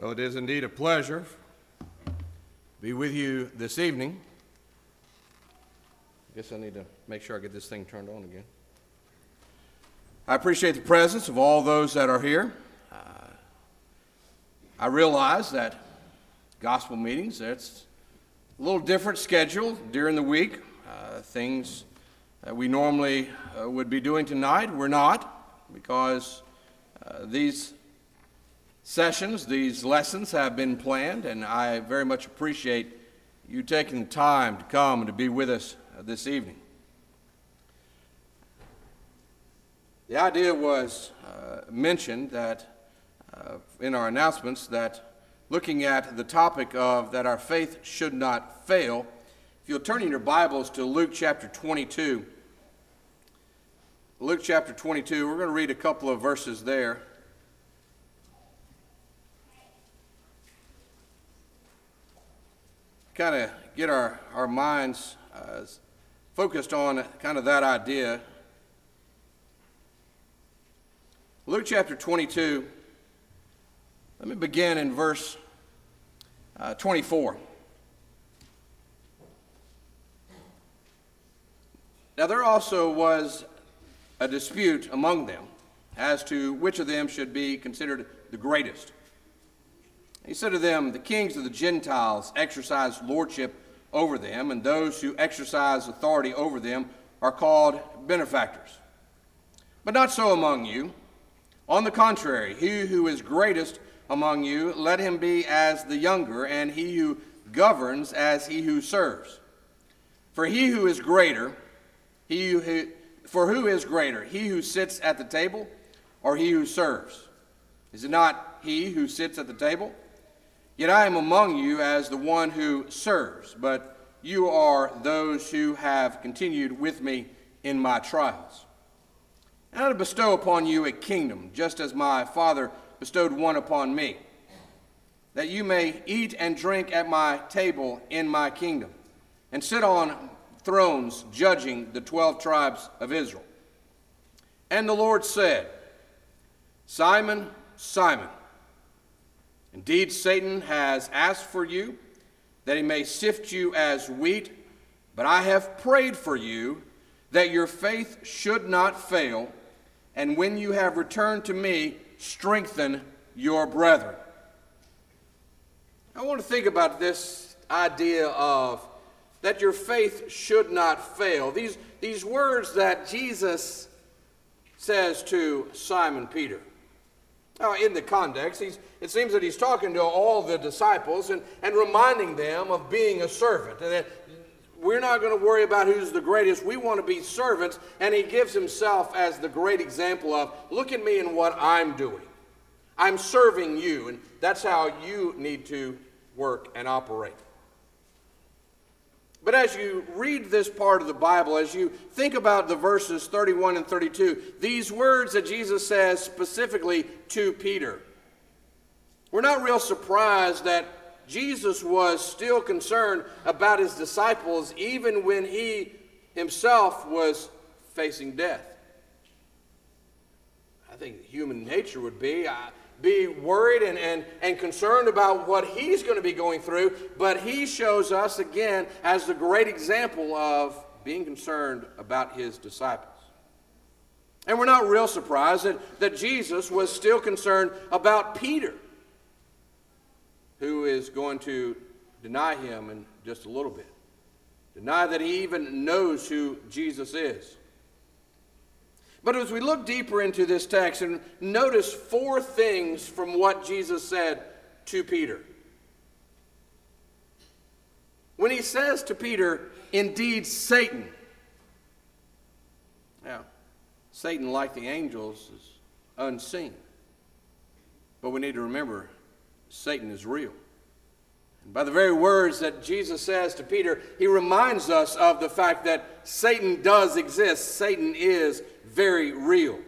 Well, it is indeed a pleasure to be with you this evening. I guess I need to make sure I get this thing turned on again. I appreciate the presence of all those that are here. Uh, I realize that gospel meetings, that's a little different schedule during the week. Uh, things that we normally uh, would be doing tonight, we're not, because uh, these sessions, these lessons have been planned, and I very much appreciate you taking the time to come and to be with us uh, this evening. The idea was uh, mentioned that uh, in our announcements that looking at the topic of that our faith should not fail, if you'll turn in your Bibles to Luke chapter 22. Luke chapter 22, we're going to read a couple of verses there. Kind of get our, our minds uh, focused on kind of that idea. Luke chapter 22, let me begin in verse uh, 24. Now, there also was a dispute among them as to which of them should be considered the greatest. He said to them, The kings of the Gentiles exercise lordship over them, and those who exercise authority over them are called benefactors. But not so among you. On the contrary, he who is greatest among you, let him be as the younger, and he who governs as he who serves. For he who is greater, he who, for who is greater, he who sits at the table or he who serves? Is it not he who sits at the table? Yet I am among you as the one who serves, but you are those who have continued with me in my trials. And I to bestow upon you a kingdom, just as my Father bestowed one upon me, that you may eat and drink at my table in my kingdom, and sit on thrones judging the twelve tribes of Israel. And the Lord said, Simon, Simon, Indeed, Satan has asked for you that he may sift you as wheat, but I have prayed for you that your faith should not fail, and when you have returned to me, strengthen your brethren. I want to think about this idea of that your faith should not fail. These, these words that Jesus says to Simon Peter. Now, in the context, it seems that he's talking to all the disciples and, and reminding them of being a servant. And that we're not going to worry about who's the greatest. We want to be servants. And he gives himself as the great example of look at me and what I'm doing. I'm serving you. And that's how you need to work and operate. But as you read this part of the Bible, as you think about the verses 31 and 32, these words that Jesus says specifically to Peter, we're not real surprised that Jesus was still concerned about his disciples even when he himself was facing death. I think human nature would be. I, be worried and, and, and concerned about what he's going to be going through, but he shows us again as the great example of being concerned about his disciples. And we're not real surprised that, that Jesus was still concerned about Peter, who is going to deny him in just a little bit, deny that he even knows who Jesus is. But as we look deeper into this text and notice four things from what Jesus said to Peter. When he says to Peter, indeed, Satan. Now, Satan, like the angels, is unseen. But we need to remember Satan is real. And by the very words that Jesus says to Peter, he reminds us of the fact that Satan does exist. Satan is very real.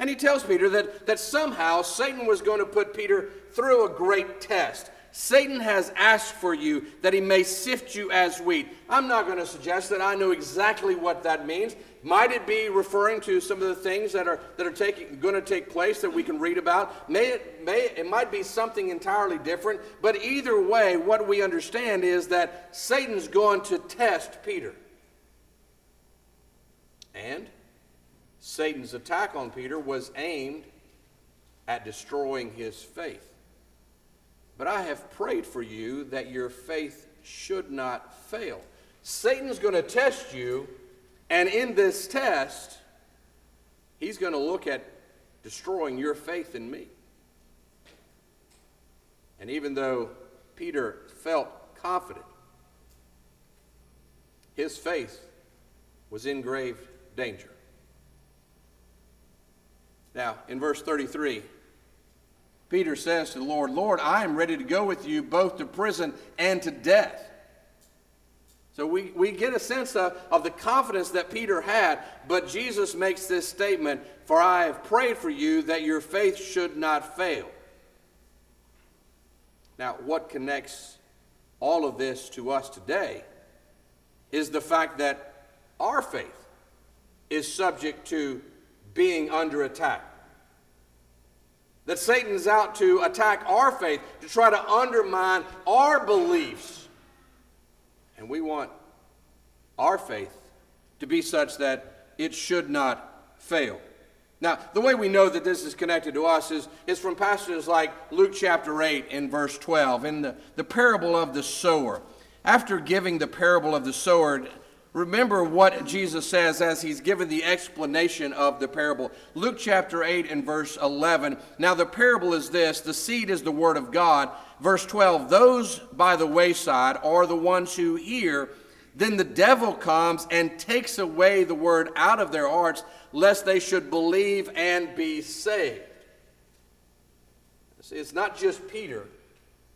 And he tells Peter that, that somehow Satan was going to put Peter through a great test. Satan has asked for you that he may sift you as wheat. I'm not going to suggest that I know exactly what that means. Might it be referring to some of the things that are, that are taking, going to take place that we can read about? May it, may, it might be something entirely different, but either way, what we understand is that Satan's going to test Peter. And Satan's attack on Peter was aimed at destroying his faith. But I have prayed for you that your faith should not fail. Satan's going to test you and in this test, he's going to look at destroying your faith in me. And even though Peter felt confident, his faith was in grave danger. Now, in verse 33, Peter says to the Lord, Lord, I am ready to go with you both to prison and to death. So we, we get a sense of, of the confidence that Peter had, but Jesus makes this statement For I have prayed for you that your faith should not fail. Now, what connects all of this to us today is the fact that our faith is subject to being under attack. That Satan's out to attack our faith, to try to undermine our beliefs and we want our faith to be such that it should not fail. Now, the way we know that this is connected to us is, is from passages like Luke chapter 8 and verse 12, in the, the parable of the sower. After giving the parable of the sower, remember what Jesus says as he's given the explanation of the parable. Luke chapter 8 and verse 11. Now, the parable is this the seed is the word of God. Verse 12 Those by the wayside are the ones who hear. Then the devil comes and takes away the word out of their hearts, lest they should believe and be saved. See, it's not just Peter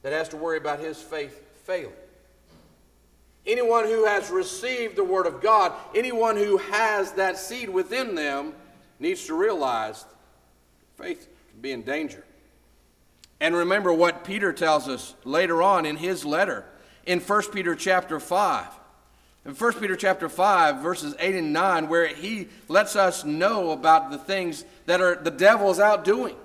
that has to worry about his faith failing. Anyone who has received the Word of God, anyone who has that seed within them, needs to realize faith can be in danger. And remember what Peter tells us later on in his letter in 1 Peter chapter 5. In 1 Peter chapter 5, verses 8 and 9, where he lets us know about the things that are the devil's out doing.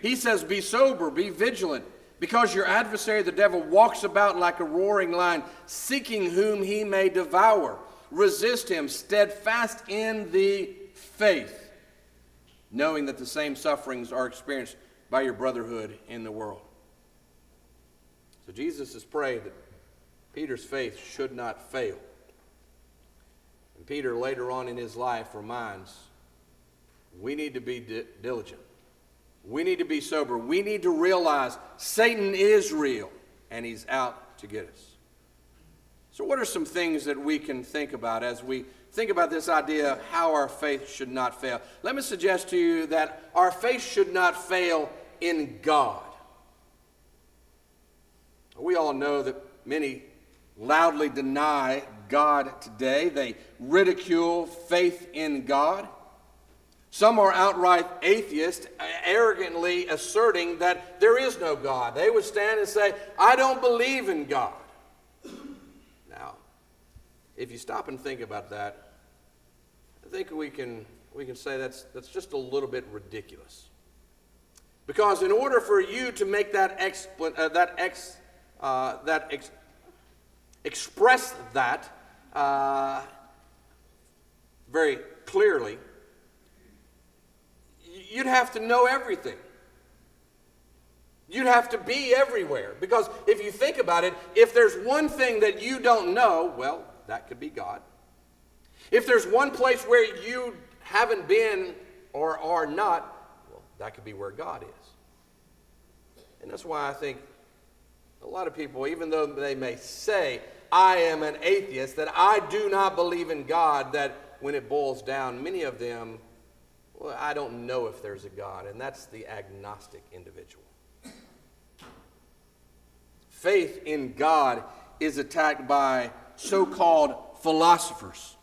He says, Be sober, be vigilant. Because your adversary, the devil, walks about like a roaring lion, seeking whom he may devour. Resist him, steadfast in the faith, knowing that the same sufferings are experienced by your brotherhood in the world. So Jesus has prayed that Peter's faith should not fail. And Peter, later on in his life, reminds we need to be di- diligent. We need to be sober. We need to realize Satan is real and he's out to get us. So, what are some things that we can think about as we think about this idea of how our faith should not fail? Let me suggest to you that our faith should not fail in God. We all know that many loudly deny God today, they ridicule faith in God. Some are outright atheists, arrogantly asserting that there is no God. They would stand and say, I don't believe in God. Now, if you stop and think about that, I think we can, we can say that's, that's just a little bit ridiculous. Because in order for you to make that, expl- uh, that, ex, uh, that ex- express that uh, very clearly, you'd have to know everything. You'd have to be everywhere. Because if you think about it, if there's one thing that you don't know, well, that could be God. If there's one place where you haven't been or are not, well, that could be where God is. And that's why I think a lot of people, even though they may say, I am an atheist, that I do not believe in God, that when it boils down, many of them well, I don't know if there's a God, and that's the agnostic individual. Faith in God is attacked by so called philosophers.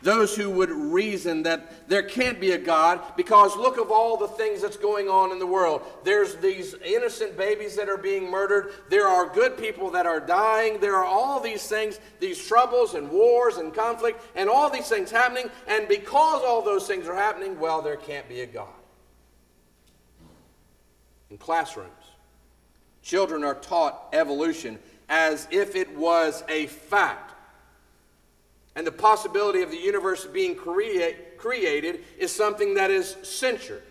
Those who would reason that there can't be a God because look of all the things that's going on in the world. There's these innocent babies that are being murdered. There are good people that are dying. There are all these things, these troubles and wars and conflict and all these things happening. And because all those things are happening, well, there can't be a God. In classrooms, children are taught evolution as if it was a fact and the possibility of the universe being create, created is something that is censored.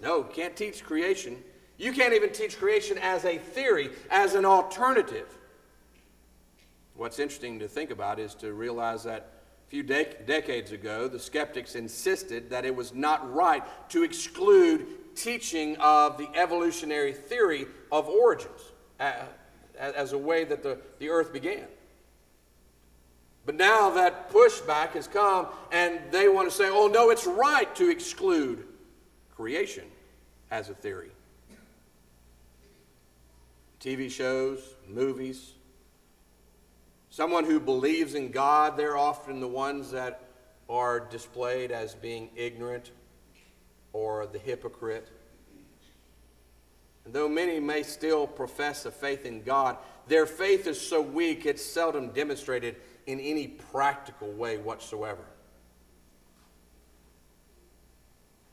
No, can't teach creation. You can't even teach creation as a theory, as an alternative. What's interesting to think about is to realize that a few dec- decades ago, the skeptics insisted that it was not right to exclude teaching of the evolutionary theory of origins uh, as a way that the, the earth began. But now that pushback has come, and they want to say, oh, no, it's right to exclude creation as a theory. TV shows, movies. Someone who believes in God, they're often the ones that are displayed as being ignorant or the hypocrite. And though many may still profess a faith in God, their faith is so weak it's seldom demonstrated in any practical way whatsoever.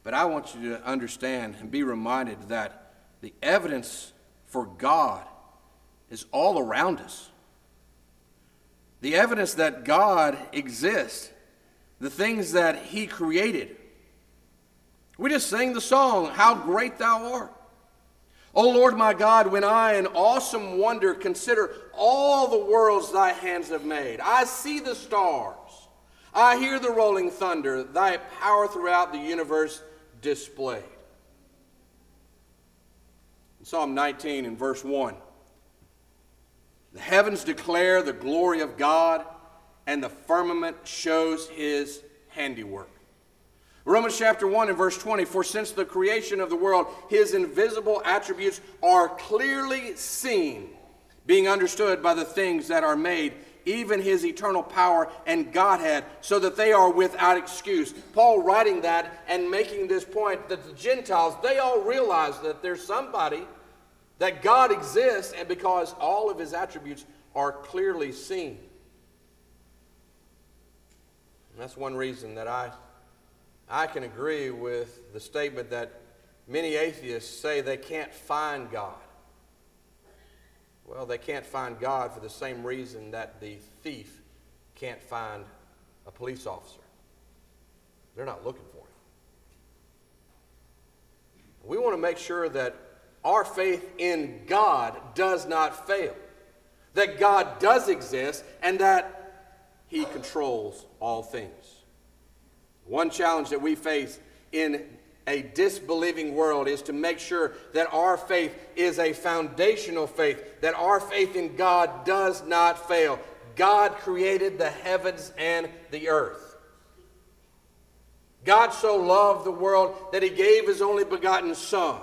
But I want you to understand and be reminded that the evidence for God is all around us. The evidence that God exists, the things that He created. We just sang the song, How Great Thou Art. O Lord my God, when I in awesome wonder consider all the worlds thy hands have made, I see the stars, I hear the rolling thunder, thy power throughout the universe displayed. In Psalm 19 and verse 1, the heavens declare the glory of God, and the firmament shows his handiwork. Romans chapter 1 and verse 20 For since the creation of the world, his invisible attributes are clearly seen, being understood by the things that are made, even his eternal power and Godhead, so that they are without excuse. Paul writing that and making this point that the Gentiles, they all realize that there's somebody, that God exists, and because all of his attributes are clearly seen. And that's one reason that I I can agree with the statement that many atheists say they can't find God. Well, they can't find God for the same reason that the thief can't find a police officer. They're not looking for him. We want to make sure that our faith in God does not fail, that God does exist, and that He controls all things. One challenge that we face in a disbelieving world is to make sure that our faith is a foundational faith, that our faith in God does not fail. God created the heavens and the earth. God so loved the world that he gave his only begotten Son.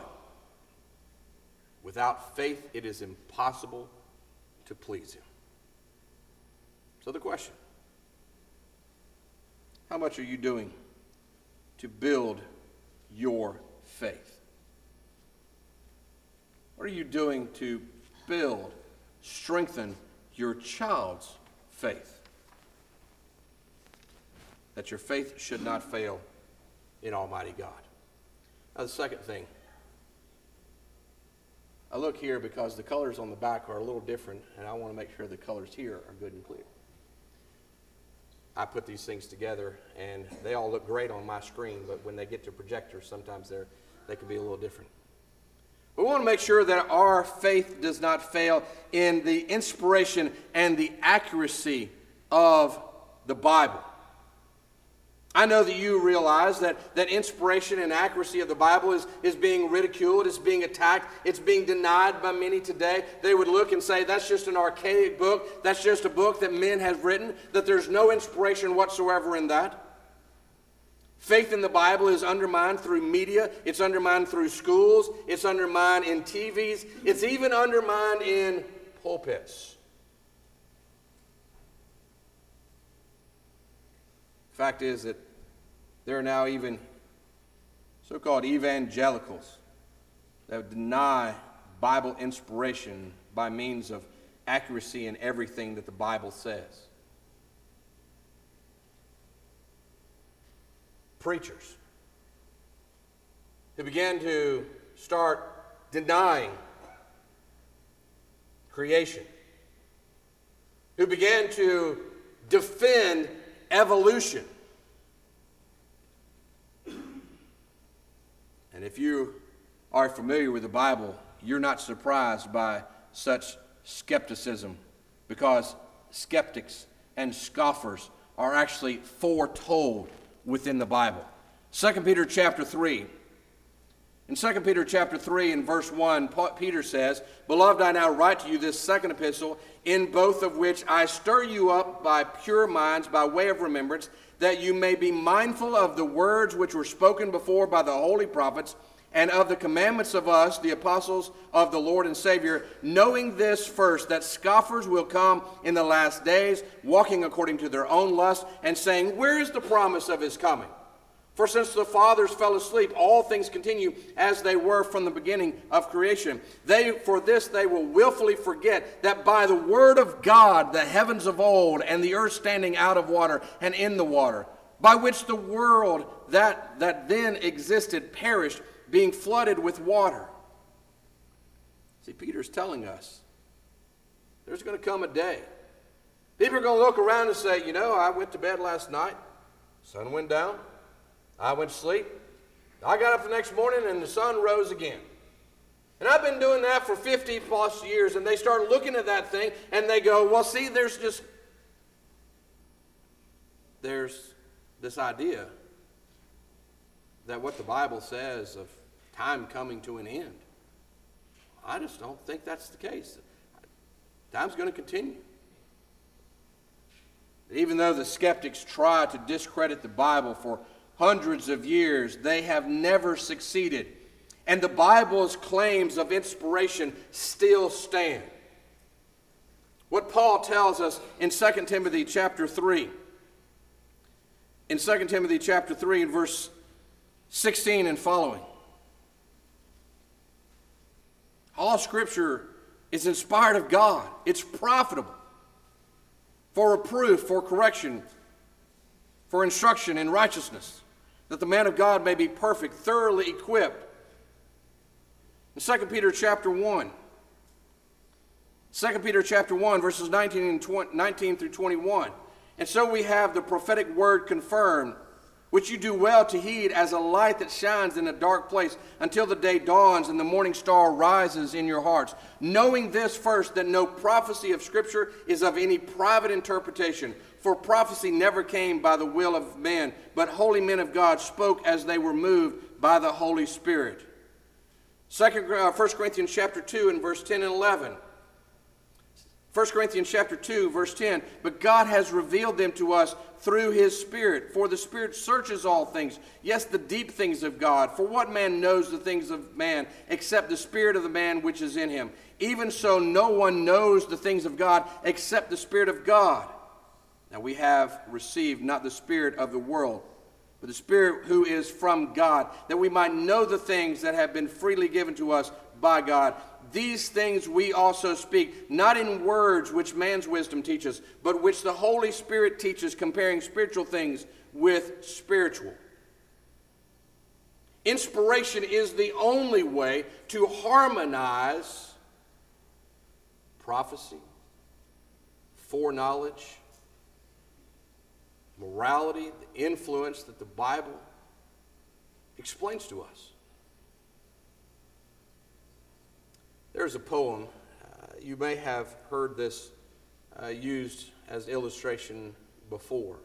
Without faith, it is impossible to please him. So, the question how much are you doing to build your faith? What are you doing to build, strengthen your child's faith? That your faith should not fail in Almighty God. Now, the second thing. I look here because the colors on the back are a little different, and I want to make sure the colors here are good and clear. I put these things together, and they all look great on my screen, but when they get to projectors, sometimes they're, they can be a little different. We want to make sure that our faith does not fail in the inspiration and the accuracy of the Bible. I know that you realize that, that inspiration and accuracy of the Bible is, is being ridiculed, it's being attacked, it's being denied by many today. They would look and say, that's just an archaic book, that's just a book that men have written, that there's no inspiration whatsoever in that. Faith in the Bible is undermined through media, it's undermined through schools, it's undermined in TVs, it's even undermined in pulpits. Fact is that there are now even so called evangelicals that deny Bible inspiration by means of accuracy in everything that the Bible says. Preachers who began to start denying creation, who began to defend evolution. And if you are familiar with the Bible, you're not surprised by such skepticism because skeptics and scoffers are actually foretold within the Bible. 2 Peter chapter 3. In 2 Peter chapter 3 and verse 1, Peter says, Beloved, I now write to you this second epistle, in both of which I stir you up by pure minds, by way of remembrance, that you may be mindful of the words which were spoken before by the holy prophets and of the commandments of us, the apostles of the Lord and Savior, knowing this first, that scoffers will come in the last days, walking according to their own lust, and saying, Where is the promise of his coming? For since the fathers fell asleep, all things continue as they were from the beginning of creation. They, for this they will willfully forget that by the word of God the heavens of old and the earth standing out of water and in the water, by which the world that, that then existed perished being flooded with water. See, Peter's telling us there's going to come a day. People are going to look around and say, you know, I went to bed last night, sun went down, I went to sleep. I got up the next morning and the sun rose again. And I've been doing that for 50 plus years, and they start looking at that thing and they go, well, see, there's just, there's this idea that what the Bible says of time coming to an end. I just don't think that's the case. Time's going to continue. Even though the skeptics try to discredit the Bible for hundreds of years, they have never succeeded. And the Bible's claims of inspiration still stand. What Paul tells us in 2 Timothy chapter 3. In 2 Timothy chapter 3 and verse 16 and following. All scripture is inspired of God. It's profitable for reproof, for correction, for instruction in righteousness, that the man of God may be perfect, thoroughly equipped. In 2 Peter chapter 1, 2 Peter chapter 1, verses 19, and 20, 19 through 21. And so we have the prophetic word confirmed which you do well to heed as a light that shines in a dark place until the day dawns and the morning star rises in your hearts. Knowing this first, that no prophecy of Scripture is of any private interpretation. For prophecy never came by the will of man, but holy men of God spoke as they were moved by the Holy Spirit. Second, uh, 1 Corinthians chapter 2 and verse 10 and 11. 1 Corinthians chapter 2 verse 10 but God has revealed them to us through his spirit for the spirit searches all things. Yes the deep things of God. For what man knows the things of man except the spirit of the man which is in him? Even so no one knows the things of God except the spirit of God now we have received not the spirit of the world but the spirit who is from God that we might know the things that have been freely given to us by God these things we also speak, not in words which man's wisdom teaches, but which the Holy Spirit teaches, comparing spiritual things with spiritual. Inspiration is the only way to harmonize prophecy, foreknowledge, morality, the influence that the Bible explains to us. There's a poem. Uh, you may have heard this uh, used as illustration before.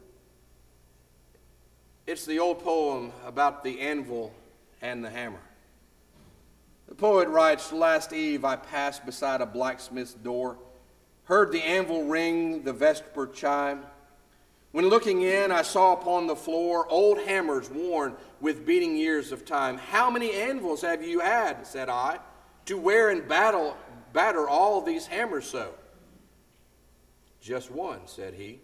It's the old poem about the anvil and the hammer. The poet writes Last eve I passed beside a blacksmith's door, heard the anvil ring the vesper chime. When looking in, I saw upon the floor old hammers worn with beating years of time. How many anvils have you had? said I to wear and battle, batter all these hammers so? Just one, said he.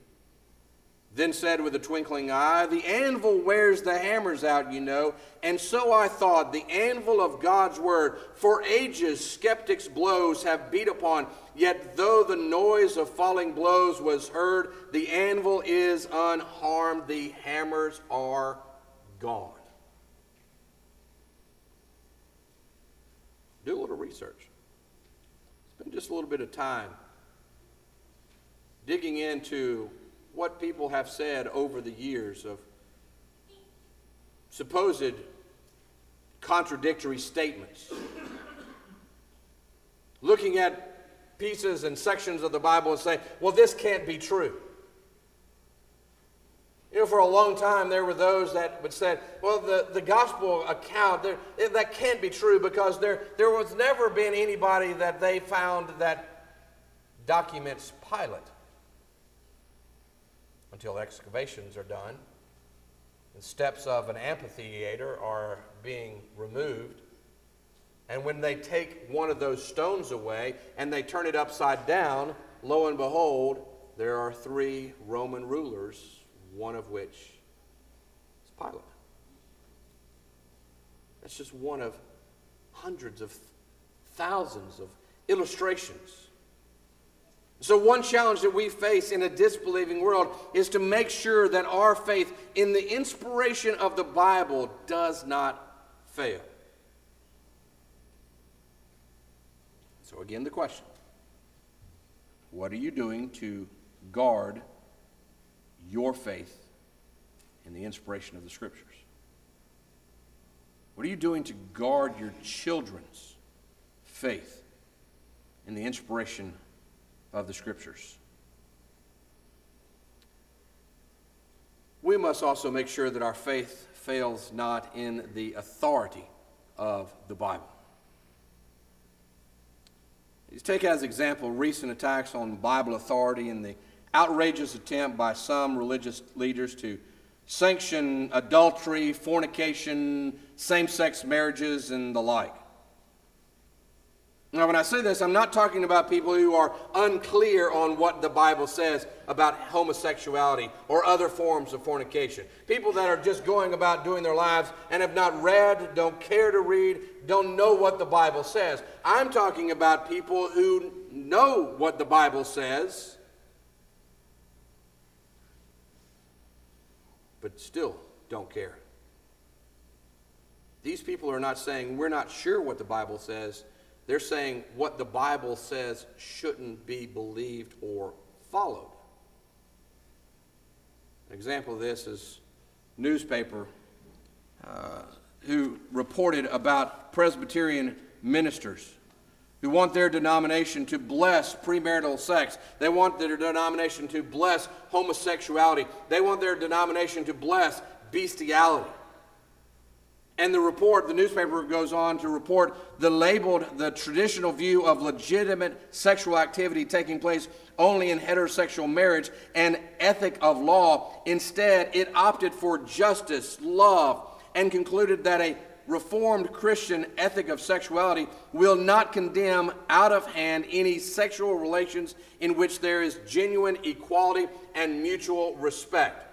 Then said with a twinkling eye, The anvil wears the hammers out, you know. And so I thought, the anvil of God's word, for ages skeptics' blows have beat upon. Yet though the noise of falling blows was heard, the anvil is unharmed, the hammers are gone. Do a little research. Spend just a little bit of time digging into what people have said over the years of supposed contradictory statements. Looking at pieces and sections of the Bible and saying, well, this can't be true. You know, for a long time, there were those that would say, well, the, the gospel account, there, that can't be true because there, there was never been anybody that they found that documents Pilate until excavations are done and steps of an amphitheater are being removed. And when they take one of those stones away and they turn it upside down, lo and behold, there are three Roman rulers, one of which is Pilate. That's just one of hundreds of thousands of illustrations so, one challenge that we face in a disbelieving world is to make sure that our faith in the inspiration of the Bible does not fail. So, again, the question What are you doing to guard your faith in the inspiration of the Scriptures? What are you doing to guard your children's faith in the inspiration of the Scriptures. We must also make sure that our faith fails not in the authority of the Bible. Let's take as example recent attacks on Bible authority and the outrageous attempt by some religious leaders to sanction adultery, fornication, same sex marriages, and the like. Now, when I say this, I'm not talking about people who are unclear on what the Bible says about homosexuality or other forms of fornication. People that are just going about doing their lives and have not read, don't care to read, don't know what the Bible says. I'm talking about people who know what the Bible says, but still don't care. These people are not saying, we're not sure what the Bible says they're saying what the Bible says shouldn't be believed or followed. An example of this is newspaper uh, who reported about Presbyterian ministers who want their denomination to bless premarital sex. They want their denomination to bless homosexuality. They want their denomination to bless bestiality. And the report, the newspaper goes on to report the labeled the traditional view of legitimate sexual activity taking place only in heterosexual marriage and ethic of law. Instead, it opted for justice, love, and concluded that a reformed Christian ethic of sexuality will not condemn out of hand any sexual relations in which there is genuine equality and mutual respect.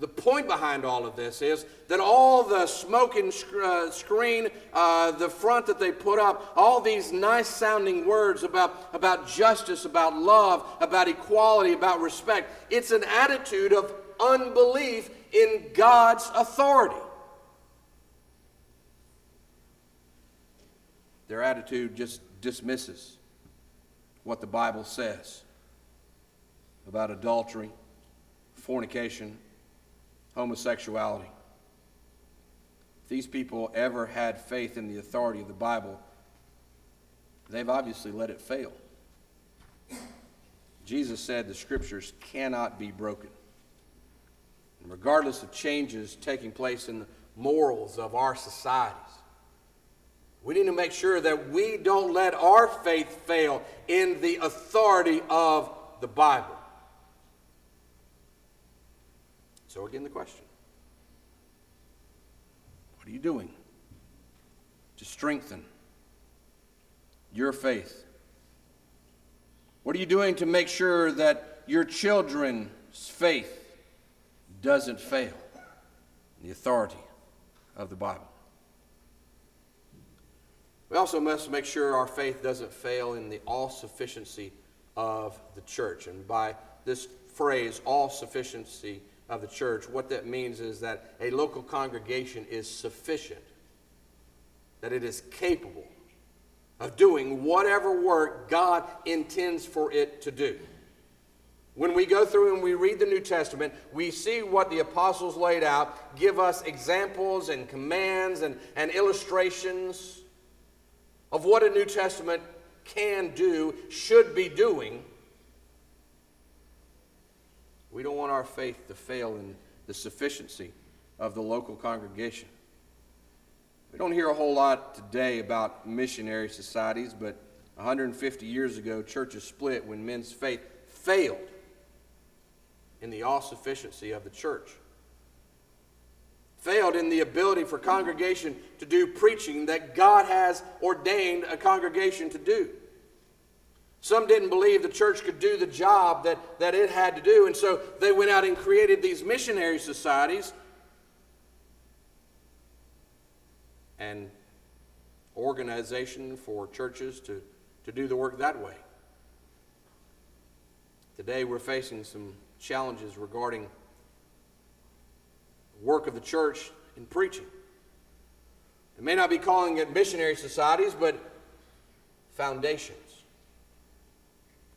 The point behind all of this is that all the smoking sc- uh, screen, uh, the front that they put up, all these nice sounding words about, about justice, about love, about equality, about respect, it's an attitude of unbelief in God's authority. Their attitude just dismisses what the Bible says about adultery, fornication, homosexuality. If these people ever had faith in the authority of the Bible, they've obviously let it fail. Jesus said the scriptures cannot be broken. And regardless of changes taking place in the morals of our societies, we need to make sure that we don't let our faith fail in the authority of the Bible. So, again, the question What are you doing to strengthen your faith? What are you doing to make sure that your children's faith doesn't fail. The authority of the Bible. We also must make sure our faith doesn't fail in the all sufficiency of the church. And by this phrase, all sufficiency of the church, what that means is that a local congregation is sufficient, that it is capable of doing whatever work God intends for it to do. When we go through and we read the New Testament, we see what the apostles laid out, give us examples and commands and, and illustrations of what a New Testament can do, should be doing. We don't want our faith to fail in the sufficiency of the local congregation. We don't hear a whole lot today about missionary societies, but 150 years ago, churches split when men's faith failed in the all sufficiency of the church. Failed in the ability for congregation to do preaching that God has ordained a congregation to do. Some didn't believe the church could do the job that, that it had to do, and so they went out and created these missionary societies and organization for churches to, to do the work that way. Today we're facing some challenges regarding work of the church in preaching. It may not be calling it missionary societies, but foundations.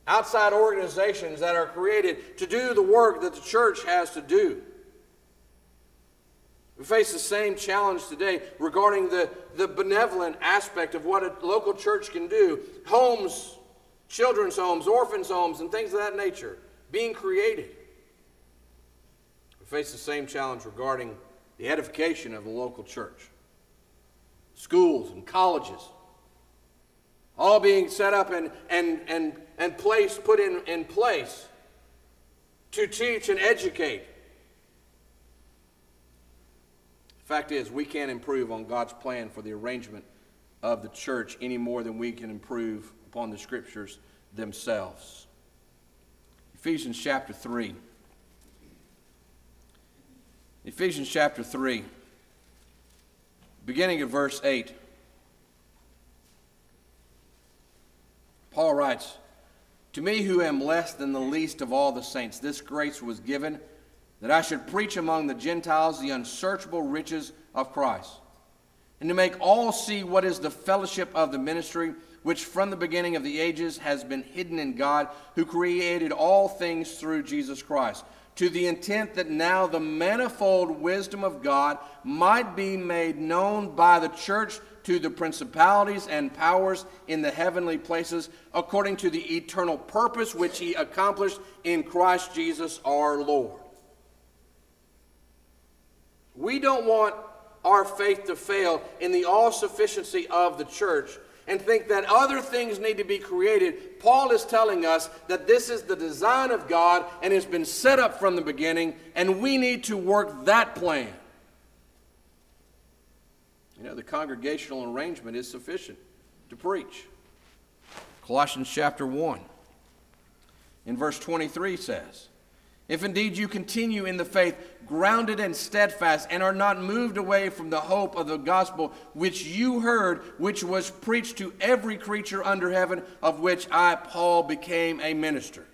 Outside organizations that are created to do the work that the church has to do. We face the same challenge today regarding the, the benevolent aspect of what a local church can do. Homes, children's homes, orphans' homes, and things of that nature being created. We face the same challenge regarding the edification of the local church. Schools and colleges, all being set up and, and, and, and place put in, in place to teach and educate The Fact is, we can't improve on God's plan for the arrangement of the church any more than we can improve upon the scriptures themselves. Ephesians chapter 3. Ephesians chapter 3, beginning at verse 8. Paul writes, To me, who am less than the least of all the saints, this grace was given that I should preach among the Gentiles the unsearchable riches of Christ, and to make all see what is the fellowship of the ministry, which from the beginning of the ages has been hidden in God, who created all things through Jesus Christ, to the intent that now the manifold wisdom of God might be made known by the church to the principalities and powers in the heavenly places, according to the eternal purpose which he accomplished in Christ Jesus our Lord we don't want our faith to fail in the all sufficiency of the church and think that other things need to be created. Paul is telling us that this is the design of God and has been set up from the beginning, and we need to work that plan. You know, the congregational arrangement is sufficient to preach. Colossians chapter 1 in verse 23 says, if indeed you continue in the faith, grounded and steadfast, and are not moved away from the hope of the gospel which you heard, which was preached to every creature under heaven, of which I, Paul, became a minister.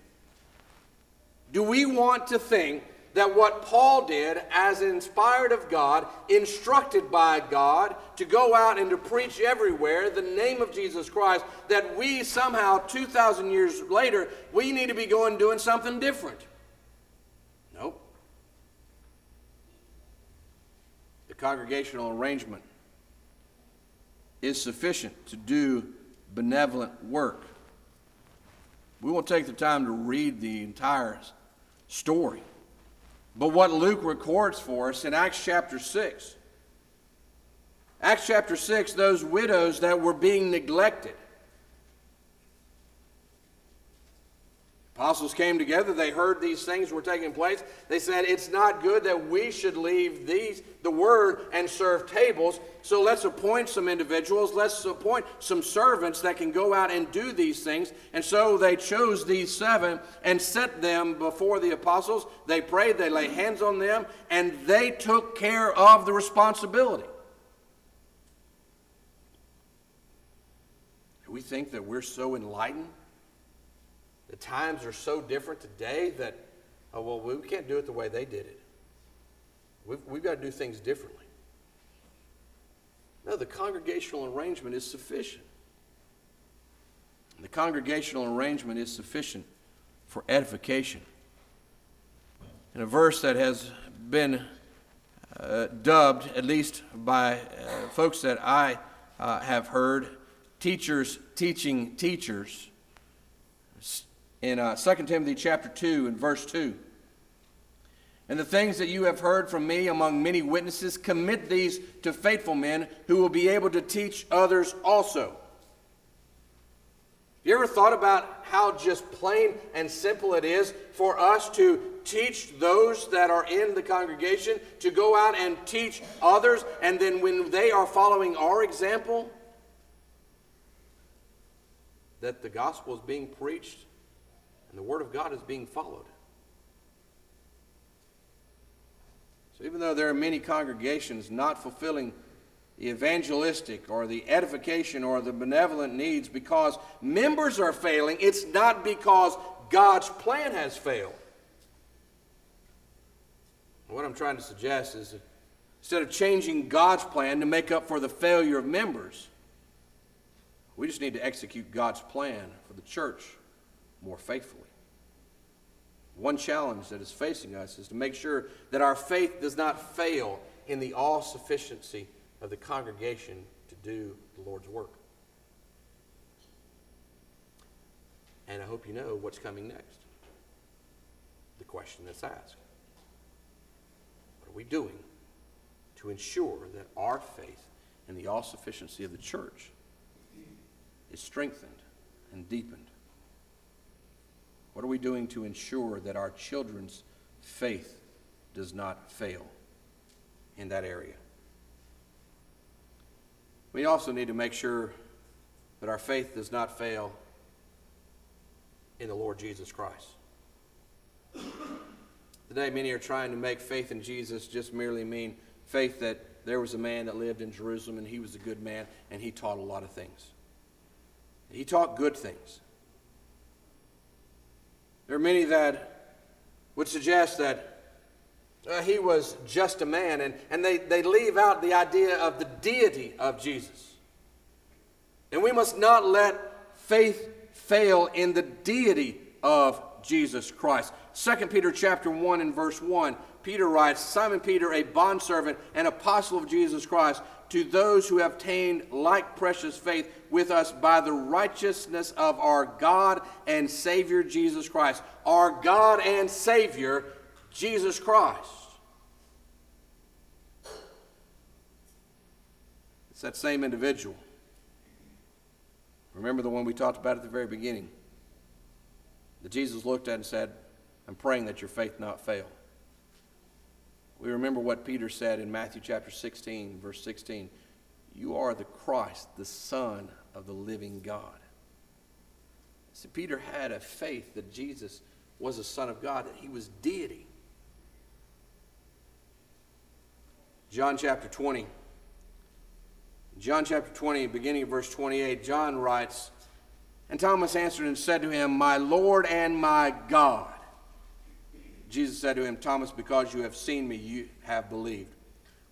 Do we want to think that what Paul did, as inspired of God, instructed by God, to go out and to preach everywhere the name of Jesus Christ, that we somehow, 2,000 years later, we need to be going doing something different? Nope. The congregational arrangement is sufficient to do benevolent work. We won't take the time to read the entire story. But what Luke records for us in Acts chapter 6, Acts chapter 6, those widows that were being neglected. Apostles came together, they heard these things were taking place. They said, It's not good that we should leave these, the word and serve tables. So let's appoint some individuals, let's appoint some servants that can go out and do these things. And so they chose these seven and set them before the apostles. They prayed, they laid hands on them, and they took care of the responsibility. We think that we're so enlightened the times are so different today that, oh, well, we can't do it the way they did it. We've, we've got to do things differently. No, the congregational arrangement is sufficient. The congregational arrangement is sufficient for edification. In a verse that has been uh, dubbed, at least by uh, folks that I uh, have heard, teachers teaching teachers, in uh, 2 Timothy chapter 2 and verse 2. And the things that you have heard from me among many witnesses, commit these to faithful men who will be able to teach others also. You ever thought about how just plain and simple it is for us to teach those that are in the congregation to go out and teach others, and then when they are following our example, that the gospel is being preached and the Word of God is being followed. So, even though there are many congregations not fulfilling the evangelistic or the edification or the benevolent needs because members are failing, it's not because God's plan has failed. What I'm trying to suggest is that instead of changing God's plan to make up for the failure of members, we just need to execute God's plan for the church more faithfully. One challenge that is facing us is to make sure that our faith does not fail in the all sufficiency of the congregation to do the Lord's work. And I hope you know what's coming next. The question that's asked What are we doing to ensure that our faith in the all sufficiency of the church is strengthened and deepened? What are we doing to ensure that our children's faith does not fail in that area? We also need to make sure that our faith does not fail in the Lord Jesus Christ. Today, many are trying to make faith in Jesus just merely mean faith that there was a man that lived in Jerusalem and he was a good man and he taught a lot of things. He taught good things. There are many that would suggest that uh, he was just a man, and, and they, they leave out the idea of the deity of Jesus. And we must not let faith fail in the deity of Jesus Christ. 2 Peter chapter 1 and verse 1, Peter writes, Simon Peter, a bondservant and apostle of Jesus Christ, to those who have obtained like precious faith with us by the righteousness of our God and Savior Jesus Christ. Our God and Savior, Jesus Christ. It's that same individual. Remember the one we talked about at the very beginning. That Jesus looked at and said, I'm praying that your faith not fail. We remember what Peter said in Matthew chapter 16, verse 16. You are the Christ, the Son of the living God. See, Peter had a faith that Jesus was a Son of God, that he was deity. John chapter 20. John chapter 20, beginning of verse 28, John writes, And Thomas answered and said to him, My Lord and my God. Jesus said to him, Thomas, because you have seen me, you have believed.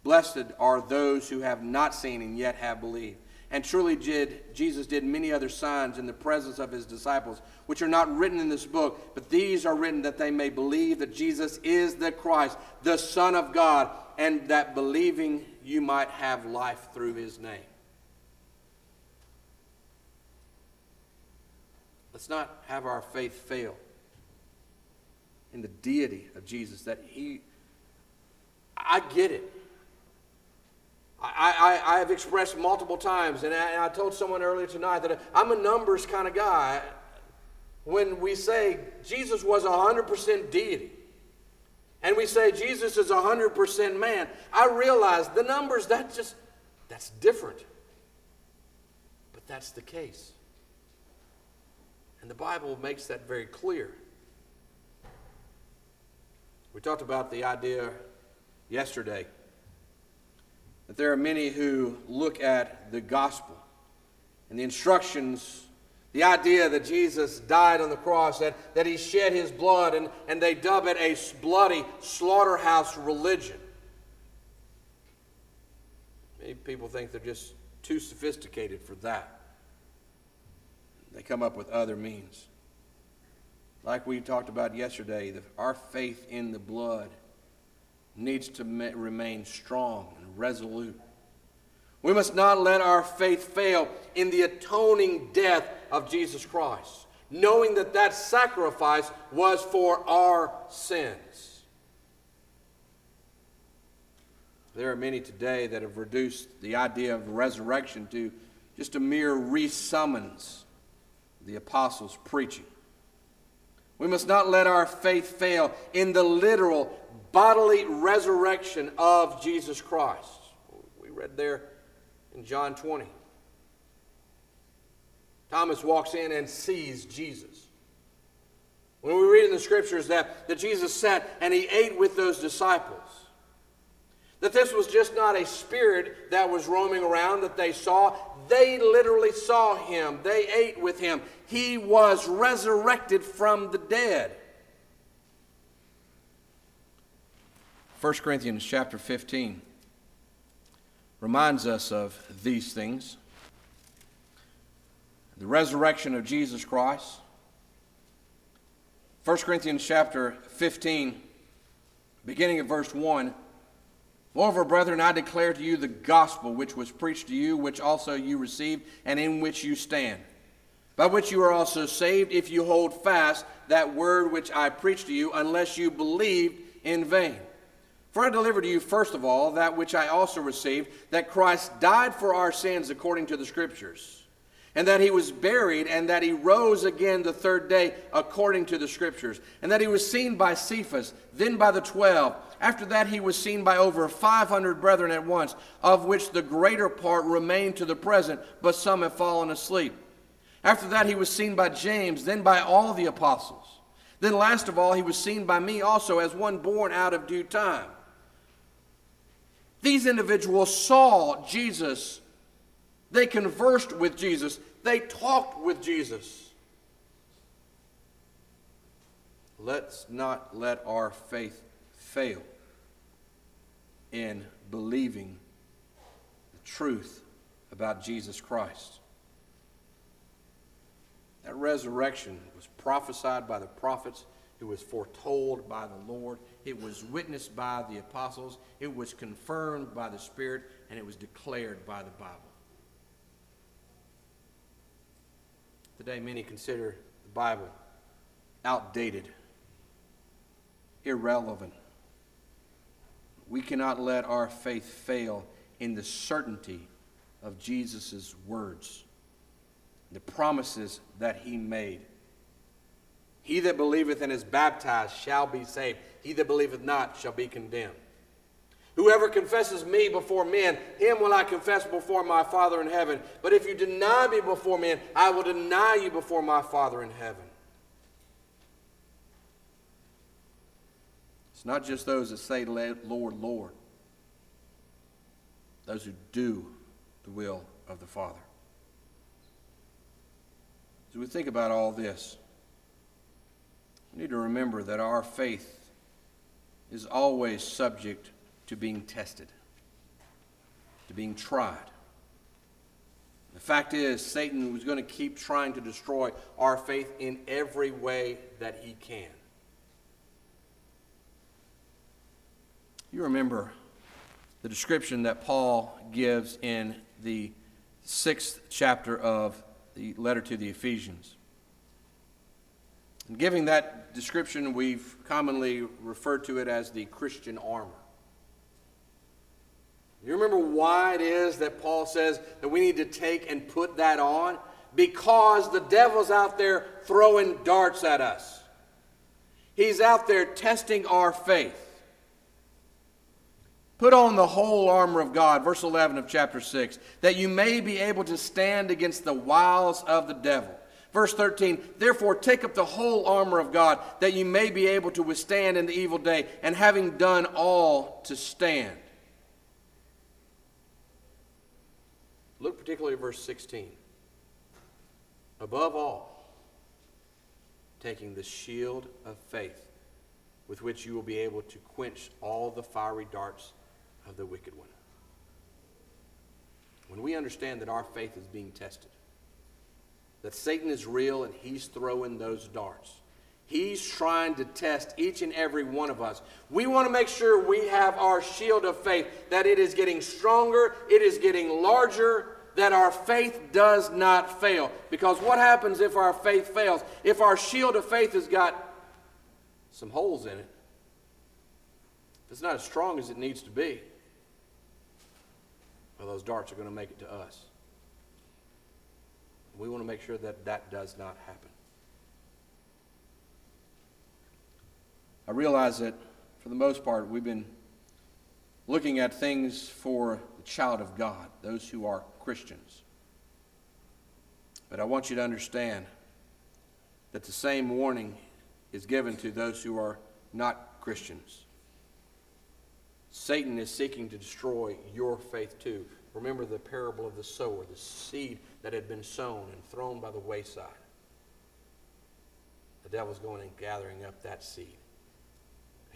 Blessed are those who have not seen and yet have believed. And truly did Jesus did many other signs in the presence of his disciples, which are not written in this book, but these are written that they may believe that Jesus is the Christ, the Son of God, and that believing you might have life through his name. Let's not have our faith fail in the deity of Jesus, that he, I get it. I, I, I have expressed multiple times, and I, and I told someone earlier tonight that I'm a numbers kind of guy. when we say Jesus was 100% deity and we say Jesus is 100% man, I realize the numbers, that just, that's different. But that's the case. And the Bible makes that very clear. We talked about the idea yesterday that there are many who look at the gospel and the instructions, the idea that Jesus died on the cross, that, that he shed his blood, and, and they dub it a bloody slaughterhouse religion. Many people think they're just too sophisticated for that. They come up with other means. Like we talked about yesterday, the, our faith in the blood needs to remain strong and resolute. We must not let our faith fail in the atoning death of Jesus Christ, knowing that that sacrifice was for our sins. There are many today that have reduced the idea of resurrection to just a mere resummons the apostles' preaching. We must not let our faith fail in the literal bodily resurrection of Jesus Christ. We read there in John 20. Thomas walks in and sees Jesus. When we read in the scriptures that, that Jesus sat and he ate with those disciples, that this was just not a spirit that was roaming around that they saw. They literally saw him, they ate with him. He was resurrected from the dead. 1 Corinthians chapter 15 reminds us of these things the resurrection of Jesus Christ. 1 Corinthians chapter 15, beginning at verse 1. Moreover, brethren, I declare to you the gospel which was preached to you, which also you received, and in which you stand, by which you are also saved, if you hold fast that word which I preached to you, unless you believed in vain. For I delivered to you, first of all, that which I also received, that Christ died for our sins according to the Scriptures, and that he was buried, and that he rose again the third day according to the Scriptures, and that he was seen by Cephas, then by the twelve. After that, he was seen by over 500 brethren at once, of which the greater part remain to the present, but some have fallen asleep. After that, he was seen by James, then by all the apostles. Then, last of all, he was seen by me also as one born out of due time. These individuals saw Jesus. They conversed with Jesus. They talked with Jesus. Let's not let our faith fail in believing the truth about Jesus Christ. That resurrection was prophesied by the prophets, it was foretold by the Lord, it was witnessed by the apostles, it was confirmed by the Spirit, and it was declared by the Bible. Today, many consider the Bible outdated, irrelevant. We cannot let our faith fail in the certainty of Jesus' words, the promises that he made. He that believeth and is baptized shall be saved. He that believeth not shall be condemned. Whoever confesses me before men, him will I confess before my Father in heaven. But if you deny me before men, I will deny you before my Father in heaven. It's not just those that say, Lord, Lord, those who do the will of the Father. As we think about all this, we need to remember that our faith is always subject to being tested, to being tried. The fact is, Satan was going to keep trying to destroy our faith in every way that he can. You remember the description that Paul gives in the sixth chapter of the letter to the Ephesians. In giving that description, we've commonly referred to it as the Christian armor. You remember why it is that Paul says that we need to take and put that on? because the devil's out there throwing darts at us. He's out there testing our faith. Put on the whole armor of God, verse 11 of chapter 6, that you may be able to stand against the wiles of the devil. Verse 13, therefore take up the whole armor of God, that you may be able to withstand in the evil day, and having done all, to stand. Look particularly at verse 16. Above all, taking the shield of faith, with which you will be able to quench all the fiery darts of the wicked one. When we understand that our faith is being tested, that Satan is real and he's throwing those darts, he's trying to test each and every one of us. We want to make sure we have our shield of faith, that it is getting stronger, it is getting larger, that our faith does not fail. Because what happens if our faith fails? If our shield of faith has got some holes in it, if it's not as strong as it needs to be, well, those darts are going to make it to us. We want to make sure that that does not happen. I realize that for the most part, we've been looking at things for the child of God, those who are Christians. But I want you to understand that the same warning is given to those who are not Christians. Satan is seeking to destroy your faith too. Remember the parable of the sower, the seed that had been sown and thrown by the wayside. The devil's going and gathering up that seed.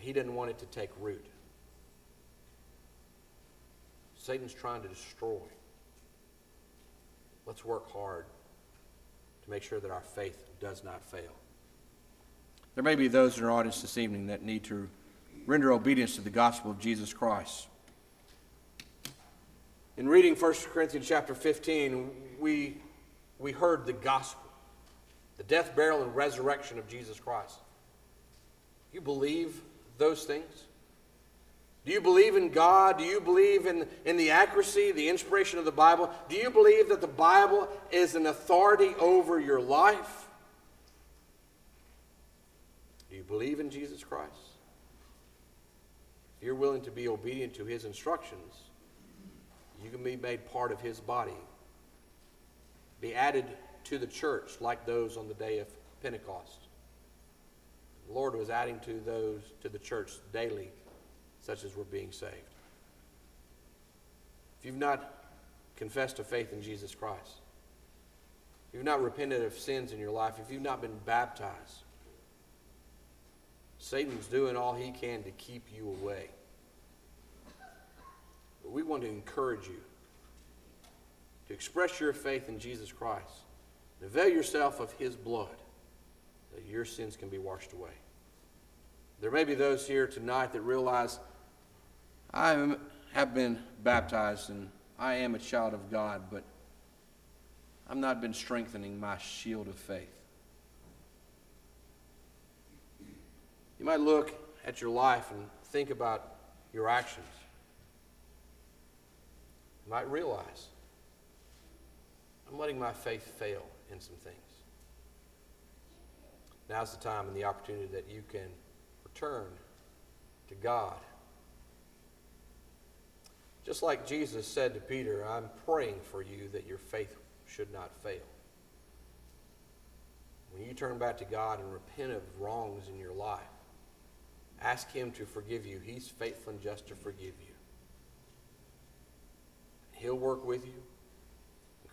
He didn't want it to take root. Satan's trying to destroy. Let's work hard to make sure that our faith does not fail. There may be those in our audience this evening that need to render obedience to the gospel of Jesus Christ. In reading 1 Corinthians chapter 15, we, we heard the gospel, the death, burial, and resurrection of Jesus Christ. You believe those things? Do you believe in God? Do you believe in, in the accuracy, the inspiration of the Bible? Do you believe that the Bible is an authority over your life? Do you believe in Jesus Christ? If you're willing to be obedient to his instructions, you can be made part of his body, be added to the church like those on the day of Pentecost. The Lord was adding to those to the church daily such as were being saved. If you've not confessed a faith in Jesus Christ, if you've not repented of sins in your life, if you've not been baptized, Satan's doing all he can to keep you away. But we want to encourage you to express your faith in Jesus Christ, avail yourself of his blood, that your sins can be washed away. There may be those here tonight that realize I have been baptized and I am a child of God, but I've not been strengthening my shield of faith. You might look at your life and think about your actions. You might realize I'm letting my faith fail in some things. Now's the time and the opportunity that you can return to God just like Jesus said to Peter, I'm praying for you that your faith should not fail. When you turn back to God and repent of wrongs in your life, ask Him to forgive you. He's faithful and just to forgive you. He'll work with you.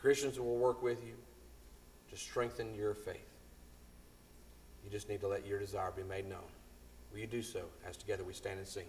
Christians will work with you to strengthen your faith. You just need to let your desire be made known. Will you do so as together we stand and sing?